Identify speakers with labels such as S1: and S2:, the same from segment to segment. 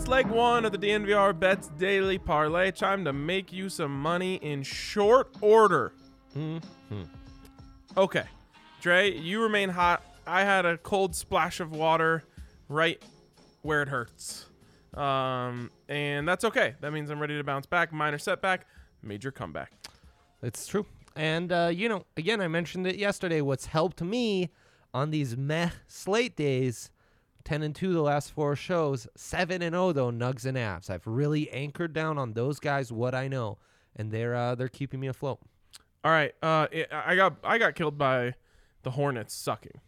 S1: it's leg one of the DNVR Bets Daily Parlay. Time to make you some money in short order.
S2: Mm-hmm.
S1: Okay. Dre, you remain hot. I had a cold splash of water right where it hurts. Um, and that's okay. That means I'm ready to bounce back. Minor setback, major comeback.
S2: It's true. And, uh, you know, again, I mentioned it yesterday. What's helped me on these meh slate days 10 and 2 the last four shows, 7 and 0 though Nugs and Avs. I've really anchored down on those guys what I know and they're uh, they're keeping me afloat.
S1: All right. Uh, it, I got I got killed by the Hornets sucking.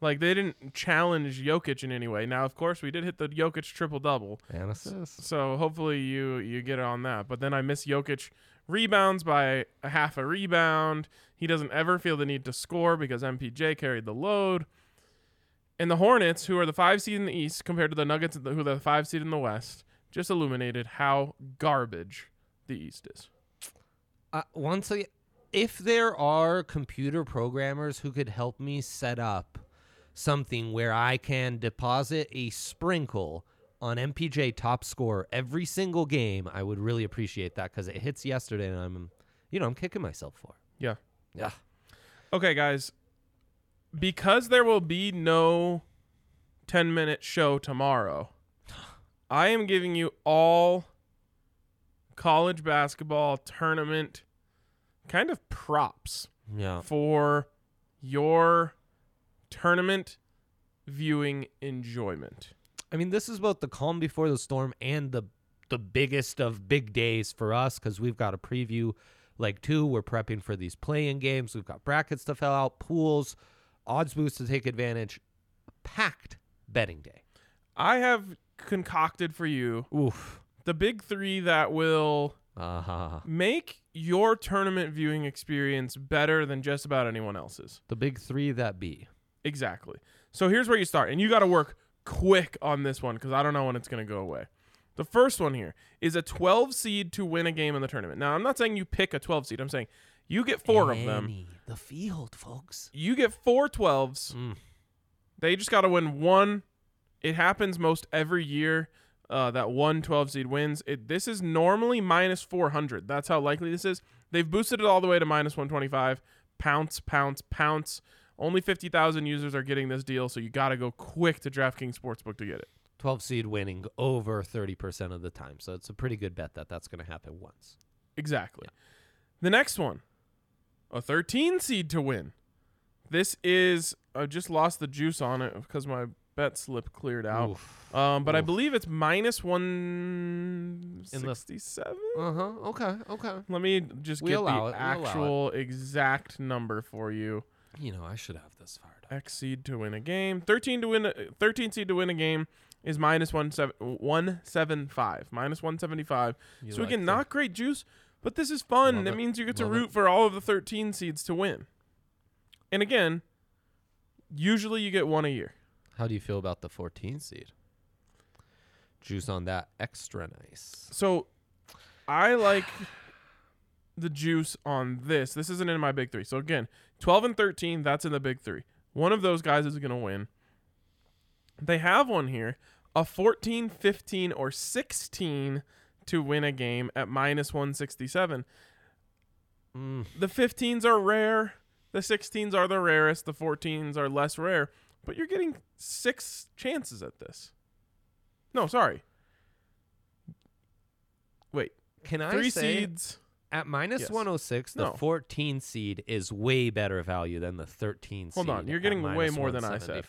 S1: Like they didn't challenge Jokic in any way. Now, of course, we did hit the Jokic triple double.
S2: And assist.
S1: So hopefully you you get on that. But then I miss Jokic rebounds by a half a rebound. He doesn't ever feel the need to score because MPJ carried the load. And the Hornets, who are the five seed in the East, compared to the Nuggets, who are the five seed in the West, just illuminated how garbage the East is.
S2: Uh, once again, if there are computer programmers who could help me set up something where I can deposit a sprinkle on MPJ top score every single game, I would really appreciate that because it hits yesterday and I'm, you know, I'm kicking myself for.
S1: Yeah.
S2: Yeah.
S1: Okay, guys. Because there will be no 10 minute show tomorrow, I am giving you all college basketball tournament kind of props
S2: Yeah.
S1: for your tournament viewing enjoyment.
S2: I mean, this is both the calm before the storm and the the biggest of big days for us because we've got a preview leg two. We're prepping for these play-in games. We've got brackets to fill out, pools, odds boosts to take advantage. Packed betting day.
S1: I have concocted for you
S2: Oof.
S1: the big three that will
S2: Uh huh.
S1: make your tournament viewing experience better than just about anyone else's.
S2: The big three that be.
S1: Exactly. So here's where you start, and you got to work quick on this one because I don't know when it's going to go away. The first one here is a 12 seed to win a game in the tournament. Now, I'm not saying you pick a 12 seed. I'm saying you get four of them.
S2: The field, folks.
S1: You get four 12s.
S2: Mm.
S1: They just got to win one. It happens most every year uh, that one 12 seed wins. It, this is normally minus 400. That's how likely this is. They've boosted it all the way to minus 125. Pounce, pounce, pounce. Only 50,000 users are getting this deal, so you got to go quick to DraftKings Sportsbook to get it.
S2: 12 seed winning over 30% of the time. So it's a pretty good bet that that's going to happen once.
S1: Exactly. The next one, a 13 seed to win. This is I just lost the juice on it because my bet slip cleared out.
S2: Oof.
S1: Um, but I believe it's minus one sixty-seven.
S2: Uh huh. Okay. Okay.
S1: Let me just
S2: We
S1: get the
S2: it,
S1: actual exact number for you.
S2: You know, I should have this fired up.
S1: X seed to win a game. Thirteen to win. A, Thirteen seed to win a game is minus one seven one seven five. Minus one seventy five. So
S2: like
S1: again,
S2: the-
S1: not great juice, but this is fun.
S2: Love
S1: that
S2: it.
S1: means you get to
S2: Love
S1: root
S2: it.
S1: for all of the 13 seeds to win. And again, usually you get one a year.
S2: How do you feel about the 14 seed? Juice on that extra nice.
S1: So I like the juice on this. This isn't in my big three. So again, 12 and 13, that's in the big three. One of those guys is going to win. They have one here a 14, 15, or 16 to win a game at minus 167.
S2: Mm.
S1: The 15s are rare. The 16s are the rarest. The 14s are less rare. But you're getting six chances at this. No, sorry. Wait.
S2: Can I
S1: Three
S2: say
S1: seeds.
S2: at minus
S1: Yes.
S2: 106, the
S1: No.
S2: 14 seed is way better value than the 13 seed.
S1: Hold on, you're getting way more than I said.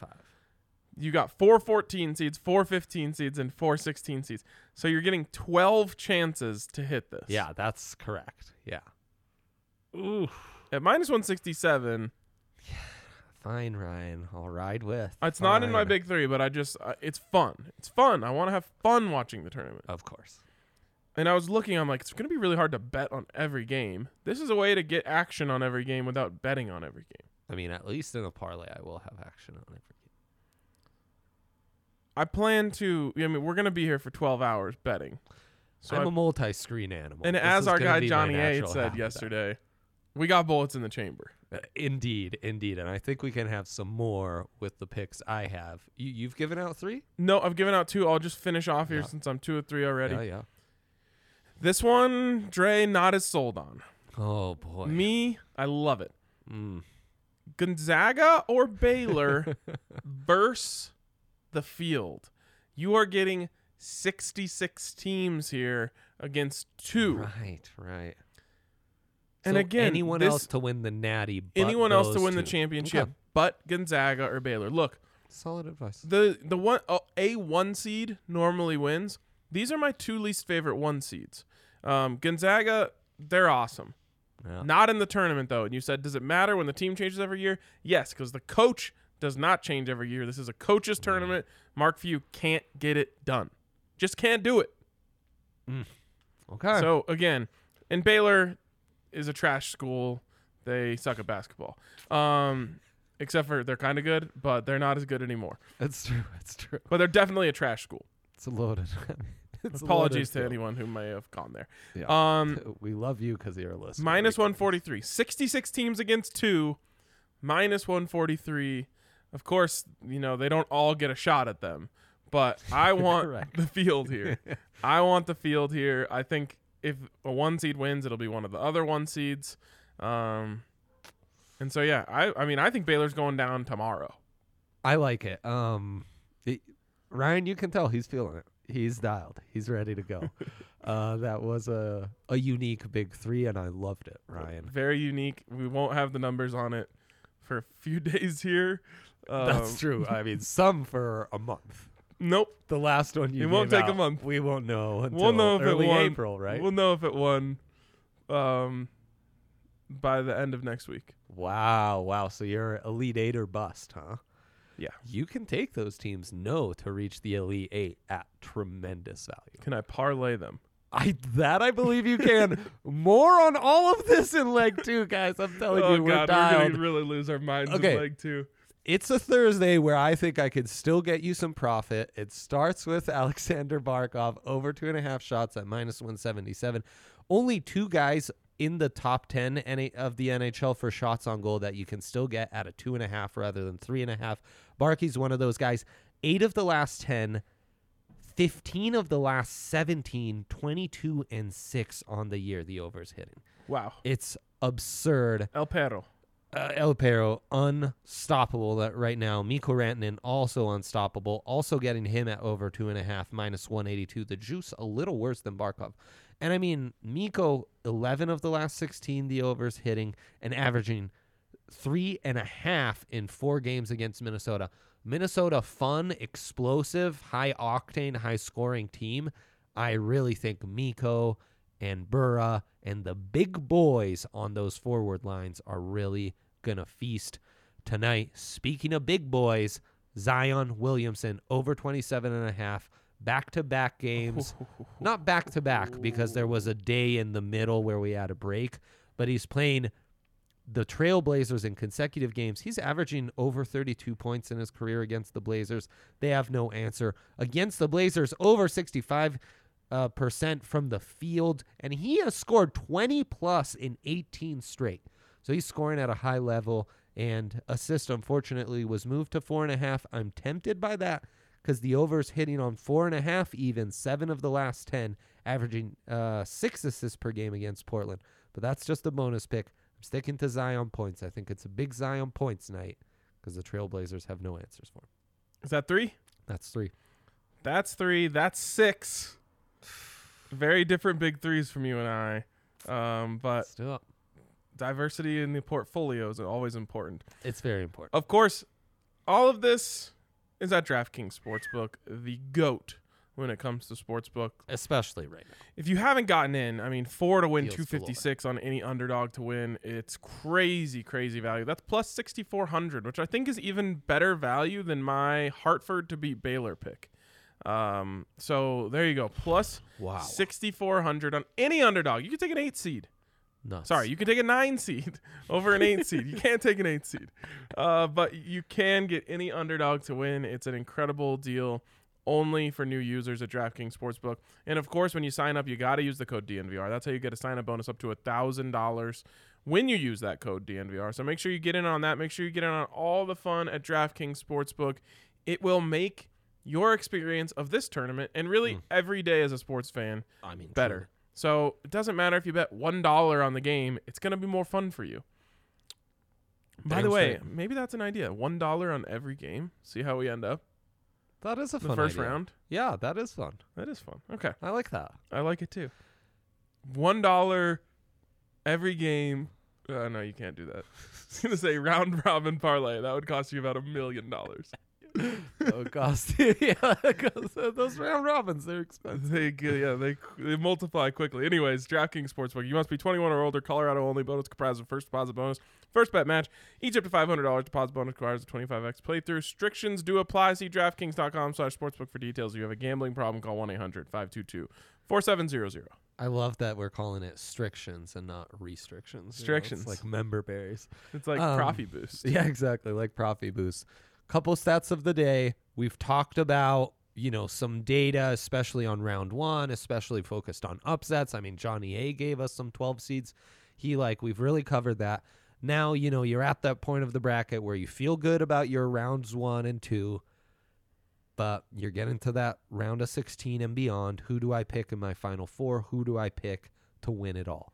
S2: 175.
S1: You got four 14 seeds, four 15 seeds, and four 16 seeds. So you're getting 12 chances to hit this.
S2: Yeah, that's correct. Yeah. Ooh.
S1: At minus 167,
S2: Fine, Ryan. I'll ride with.
S1: it's not in my big three, but I just, uh, it's fun. It's fun. I want to have fun watching the tournament.
S2: Of course.
S1: And I was looking, I'm like, it's going to be really hard to bet on every game. This is a way to get action on every game without betting on every game.
S2: I mean, at least in a parlay, I will have action on every game.
S1: I plan to, I mean, we're going to be here for 12 hours betting. So
S2: I'm
S1: I-
S2: a multi-screen animal.
S1: and
S2: This
S1: as our guy Johnny A said yesterday, we got bullets in the chamber.
S2: Uh, Indeed, indeed, and I think we can have some more with the picks I have. You, you've given out three.
S1: No, I've given out two. I'll just finish off here
S2: Yeah.
S1: since I'm two or three already.
S2: Yeah, yeah.
S1: This one, Dre, not as sold on.
S2: Oh boy.
S1: Me, I love it.
S2: Mm.
S1: Gonzaga or Baylor versus the field. You are getting 66 teams here against two.
S2: Right, right.
S1: And
S2: So
S1: again,
S2: anyone
S1: this-
S2: else to win the Natty? But
S1: Anyone else to win the championship,
S2: Okay.
S1: but Gonzaga or Baylor. Look,
S2: Solid advice.
S1: the the one oh, a one seed normally wins. These are my two least favorite one seeds. Um, Gonzaga, they're awesome.
S2: Yeah.
S1: Not in the tournament though. And you said, does it matter when the team changes every year? Yes, because the coach does not change every year. This is a coaches tournament. Mark Few can't get it done. Just can't do it.
S2: Okay.
S1: So again, and Baylor is a trash school. They suck at basketball. Um, except for they're kind of good, but they're not as good anymore.
S2: That's true. That's true.
S1: But they're definitely a trash school.
S2: It's a loaded. it's
S1: Apologies to
S2: loaded
S1: anyone who may have gone there.
S2: field.
S1: Um,
S2: Yeah. we love you because you're a listener.
S1: 143. 66 teams against two, minus 143. Of course, you know, they don't all get a shot at them, but I want the field here. I want the field here. I think if a one seed wins, it'll be one of the other one seeds. Um, and so, yeah, I, I mean, I think Baylor's going down tomorrow.
S2: I like it. Um, it- Ryan, you can tell he's feeling it. He's dialed. He's ready to go. uh, that was a a unique big three, and I loved it, Ryan.
S1: Very unique. We won't have the numbers on it for a few days here. Um,
S2: That's true. I mean, some for a month.
S1: Nope.
S2: The last one you
S1: It won't take a month.
S2: We won't know until
S1: We'll know if it
S2: early
S1: won.
S2: April, right?
S1: We'll know if it won um, by the end of next week.
S2: Wow, wow. So you're Elite Eight or bust, huh?
S1: Yeah.
S2: You can take those teams no to reach the Elite Eight at tremendous value.
S1: Can I parlay them?
S2: I that I believe you can. More on all of this in leg two, guys. I'm telling
S1: oh
S2: you, we're
S1: God, we're gonna really lose our minds
S2: Okay.
S1: in leg two.
S2: It's a Thursday where I think I could still get you some profit. It starts with Alexander Barkov over two and a half shots at minus 177. Only two guys in the top 10 of the NHL for shots on goal that you can still get at a two and a half rather than three and a half. Barkey's one of those guys. Eight of the last 10, 15 of the last 17, 22 and six on the year, the overs hitting.
S1: Wow.
S2: It's absurd
S1: El Perro.
S2: Uh, El Perro unstoppable that right now. Mikko Rantanen also unstoppable, also getting him at over two and a half minus one eighty two. The juice a little worse than Barkov, and I mean Mikko eleven of the last sixteen the overs hitting and averaging three and a half in four games against Minnesota. Minnesota fun, explosive, high octane, high scoring team. I really think Mikko and Burra and the big boys on those forward lines are really gonna feast tonight. Speaking of big boys, Zion Williamson over 27 and a half back to back games. Not back to back because there was a day in the middle where we had a break, but he's playing the Trailblazers in consecutive games. He's averaging over 32 points in his career against the Blazers. They have no answer. Against the Blazers, over 65 uh, percent from the field, and he has scored 20 plus in 18 straight. So he's scoring at a high level. And assist, unfortunately, was moved to four and a half. I'm tempted by that because the over's hitting on four and a half, even seven of the last 10, averaging uh, six assists per game against Portland. But that's just a bonus pick. I'm sticking to Zion points. I think it's a big Zion points night because the Trailblazers have no answers for him.
S1: Is that three?
S2: That's three.
S1: That's three. That's six. Very different big threes from you and I. Um, but
S2: Still up.
S1: Diversity in the portfolio is always important.
S2: It's very important.
S1: Of course, all of this is at DraftKings Sportsbook, the GOAT when it comes to sportsbook.
S2: Especially right now.
S1: If you haven't gotten in, I mean, four to win
S2: Feels
S1: 256 on any underdog to win, it's crazy, crazy value. That's plus 6,400, which I think is even better value than my Hartford to beat Baylor pick. Um, so there you go, plus
S2: Wow.
S1: 6,400 on any underdog. You can take an eight seed.
S2: Nuts.
S1: Sorry, you can take a nine seed over an eight seed. You can't take an eight seed, uh, but you can get any underdog to win. It's an incredible deal. only for new users at DraftKings Sportsbook. And of course, when you sign up, you got to use the code DNVR. That's how you get a sign up bonus up to a thousand dollars when you use that code DNVR. So make sure you get in on that. Make sure you get in on all the fun at DraftKings Sportsbook. It will make your experience of this tournament and really
S2: Mm.
S1: every day as a sports fan
S2: I mean,
S1: better. So it doesn't matter if you bet one dollar on the game; it's gonna be more fun for you. By
S2: Damn
S1: the way,
S2: straight.
S1: maybe that's an idea. One dollar on every game. See how we end up
S2: That is a
S1: the
S2: fun
S1: first
S2: idea.
S1: round.
S2: Yeah, that is fun.
S1: That is fun. Okay,
S2: I like that.
S1: I like it too. One dollar every game. Uh, no, you can't do that. I was gonna say round robin parlay. That would cost you about a million dollars.
S2: Oh gosh, yeah, 'cause, uh, those round robins they're expensive.
S1: They yeah they they multiply quickly. Anyways, DraftKings Sportsbook. You must be 21 or older. Colorado only. Bonus comprised of first deposit bonus, first bet match. Each up to $500 deposit bonus requires a 25x playthrough. Restrictions do apply. See DraftKings.com slash sportsbook for details. If you have a gambling problem, call 1-800-522-4700.
S2: I love that we're calling it strictions and not restrictions. you know, it's
S1: Strictions.
S2: like member berries.
S1: It's like
S2: Um,
S1: Profi Boost.
S2: Yeah, exactly. Like Profi Boost. Couple stats of the day. We've talked about, you know, some data, especially on round one, especially focused on upsets. I mean, Johnny A gave us some 12 seeds. He, like, we've really covered that. Now, you know, you're at that point of the bracket where you feel good about your rounds one and two, but you're getting to that round of 16 and beyond. Who do I pick in my final four? Who do I pick to win it all?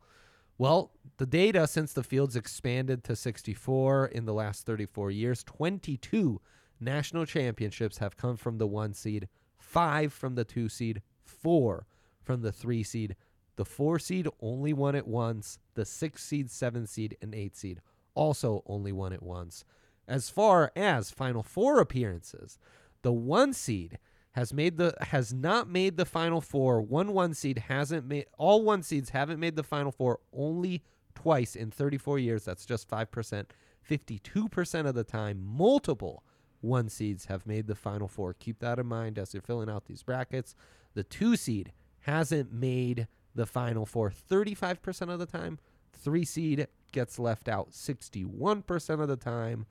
S2: Well, the data since the field's expanded to 64 in the last 34 years, 22 national championships have come from the one seed, five from the two seed, four from the three seed. The four seed only won it once. The six seed, seven seed, and eight seed also only won it once. As far as Final Four appearances, the one seed has made the has not made the final four. One one seed hasn't made all one seeds haven't made the final four only twice in 34 years. That's just 5%. 52% of the time multiple one seeds have made the final four. Keep that in mind as you're filling out these brackets. The two seed hasn't made the final four 35% of the time. 3 seed gets left out 61% of the time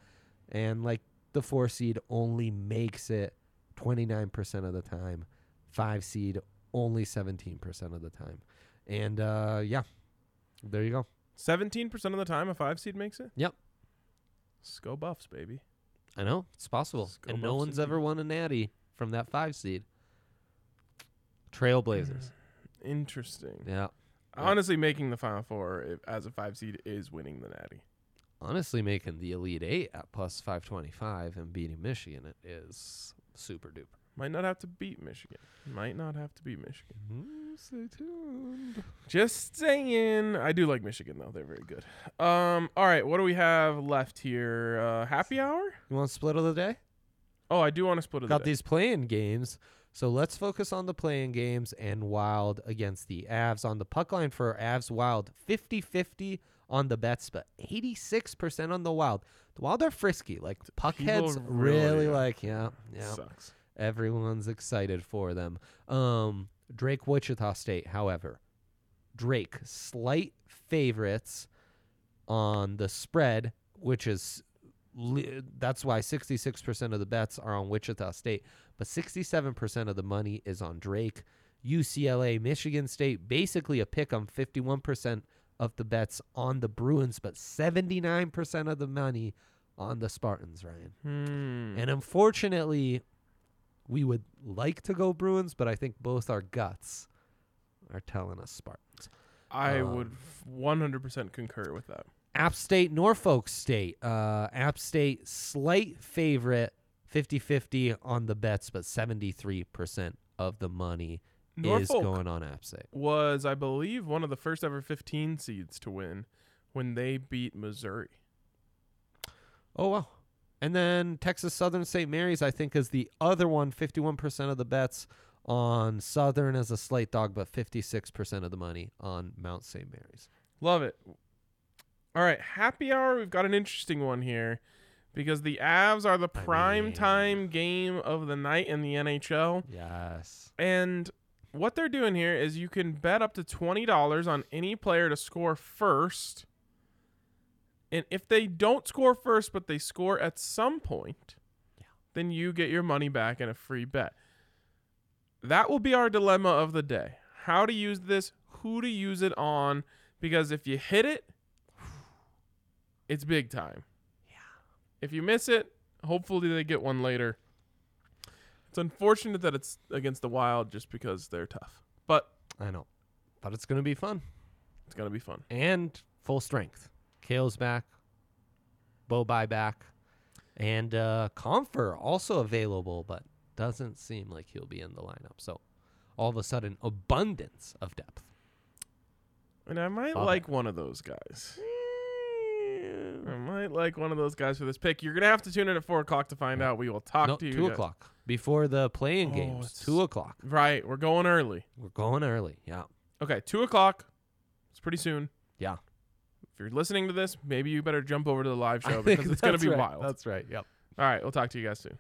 S2: and like the 4 seed only makes it 29% of the time. 5 seed only 17% of the time. And uh yeah. There you go.
S1: 17% of the time a 5 seed makes it?
S2: Yep.
S1: Let's go Buffs, baby.
S2: I know it's possible,
S1: Let's
S2: and no one's ever won a natty from that five seed. Trailblazers,
S1: Interesting.
S2: yeah.
S1: Honestly, making the Final Four if, as a 5 seed is winning the Natty.
S2: Honestly, making the Elite Eight at plus five twenty five and beating Michigan it is super duper.
S1: Might not have to beat Michigan. Might not have to beat Michigan.
S2: stay tuned.
S1: Just saying. I do like Michigan though. They're very good. Um. All right. What do we have left here? Uh, happy hour.
S2: You want to split of the day?
S1: Oh, I do want to split it.
S2: Got these play-in games. So let's focus on the play-in games and Wild against the Avs. On the puck line for Avs Wild, 50 50 on the bets, but 86% on the Wild. The Wild are frisky. Like, puck
S1: People
S2: heads
S1: really
S2: really like, yeah, yeah.
S1: Sucks.
S2: Everyone's excited for them. Um, Drake Wichita State, however, Drake slight favorites on the spread, which is that's why 66% of the bets are on Wichita State, but 67% of the money is on Drake. UCLA, Michigan State, basically a pick on 51% of the bets on the Bruins, but 79% of the money on the Spartans, Ryan.
S1: Hmm.
S2: And unfortunately, we would like to go Bruins, but I think both our guts are telling us Spartans.
S1: I
S2: um,
S1: would 100% concur with that.
S2: App State, Norfolk State. Uh, App State, slight favorite, 50 50 on the bets, but 73% of the money is going on App State.
S1: was, I believe, one of the first ever 15 seeds to win when they beat Missouri.
S2: Oh, wow. And then Texas Southern St. Mary's, I think, is the other one. 51% of the bets on Southern as a slight dog, but 56% of the money on Mount St. Mary's.
S1: Love it. All right, happy hour. We've got an interesting one here because the Avs are the
S2: I
S1: prime
S2: mean-
S1: time game of the night in the NHL.
S2: Yes.
S1: And what they're doing here is you can bet up to $20 on any player to score first. And if they don't score first, but they score at some point,
S2: Yeah.
S1: then you get your money back and a free bet. that will be our dilemma of the day. How to use this, who to use it on, because if you hit it, it's big time. If you miss it, hopefully they get one later. It's unfortunate that it's against the Wild just because they're tough, but
S2: I know. But it's going to be fun.
S1: it's gonna be fun.
S2: And full strength. Cale's back. Bobai back. And uh, Compher also available, but doesn't seem like he'll be in the lineup. So all of a sudden, abundance of depth.
S1: And I might
S2: Love
S1: like one of those guys. I might like one of those guys for this pick. You're gonna have to tune in at four o'clock to find out. We will talk
S2: No,
S1: to you.
S2: two
S1: guys.
S2: o'clock before the play-in
S1: Oh,
S2: games.
S1: it's-
S2: Two o'clock.
S1: Right, we're going early.
S2: We're going early. Yeah.
S1: Okay, two o'clock. It's pretty soon.
S2: Yeah.
S1: If you're listening to this, maybe you better jump over to the live show because it's gonna
S2: That's
S1: be
S2: right.
S1: wild.
S2: That's right. Yep.
S1: All right, we'll talk to you guys soon.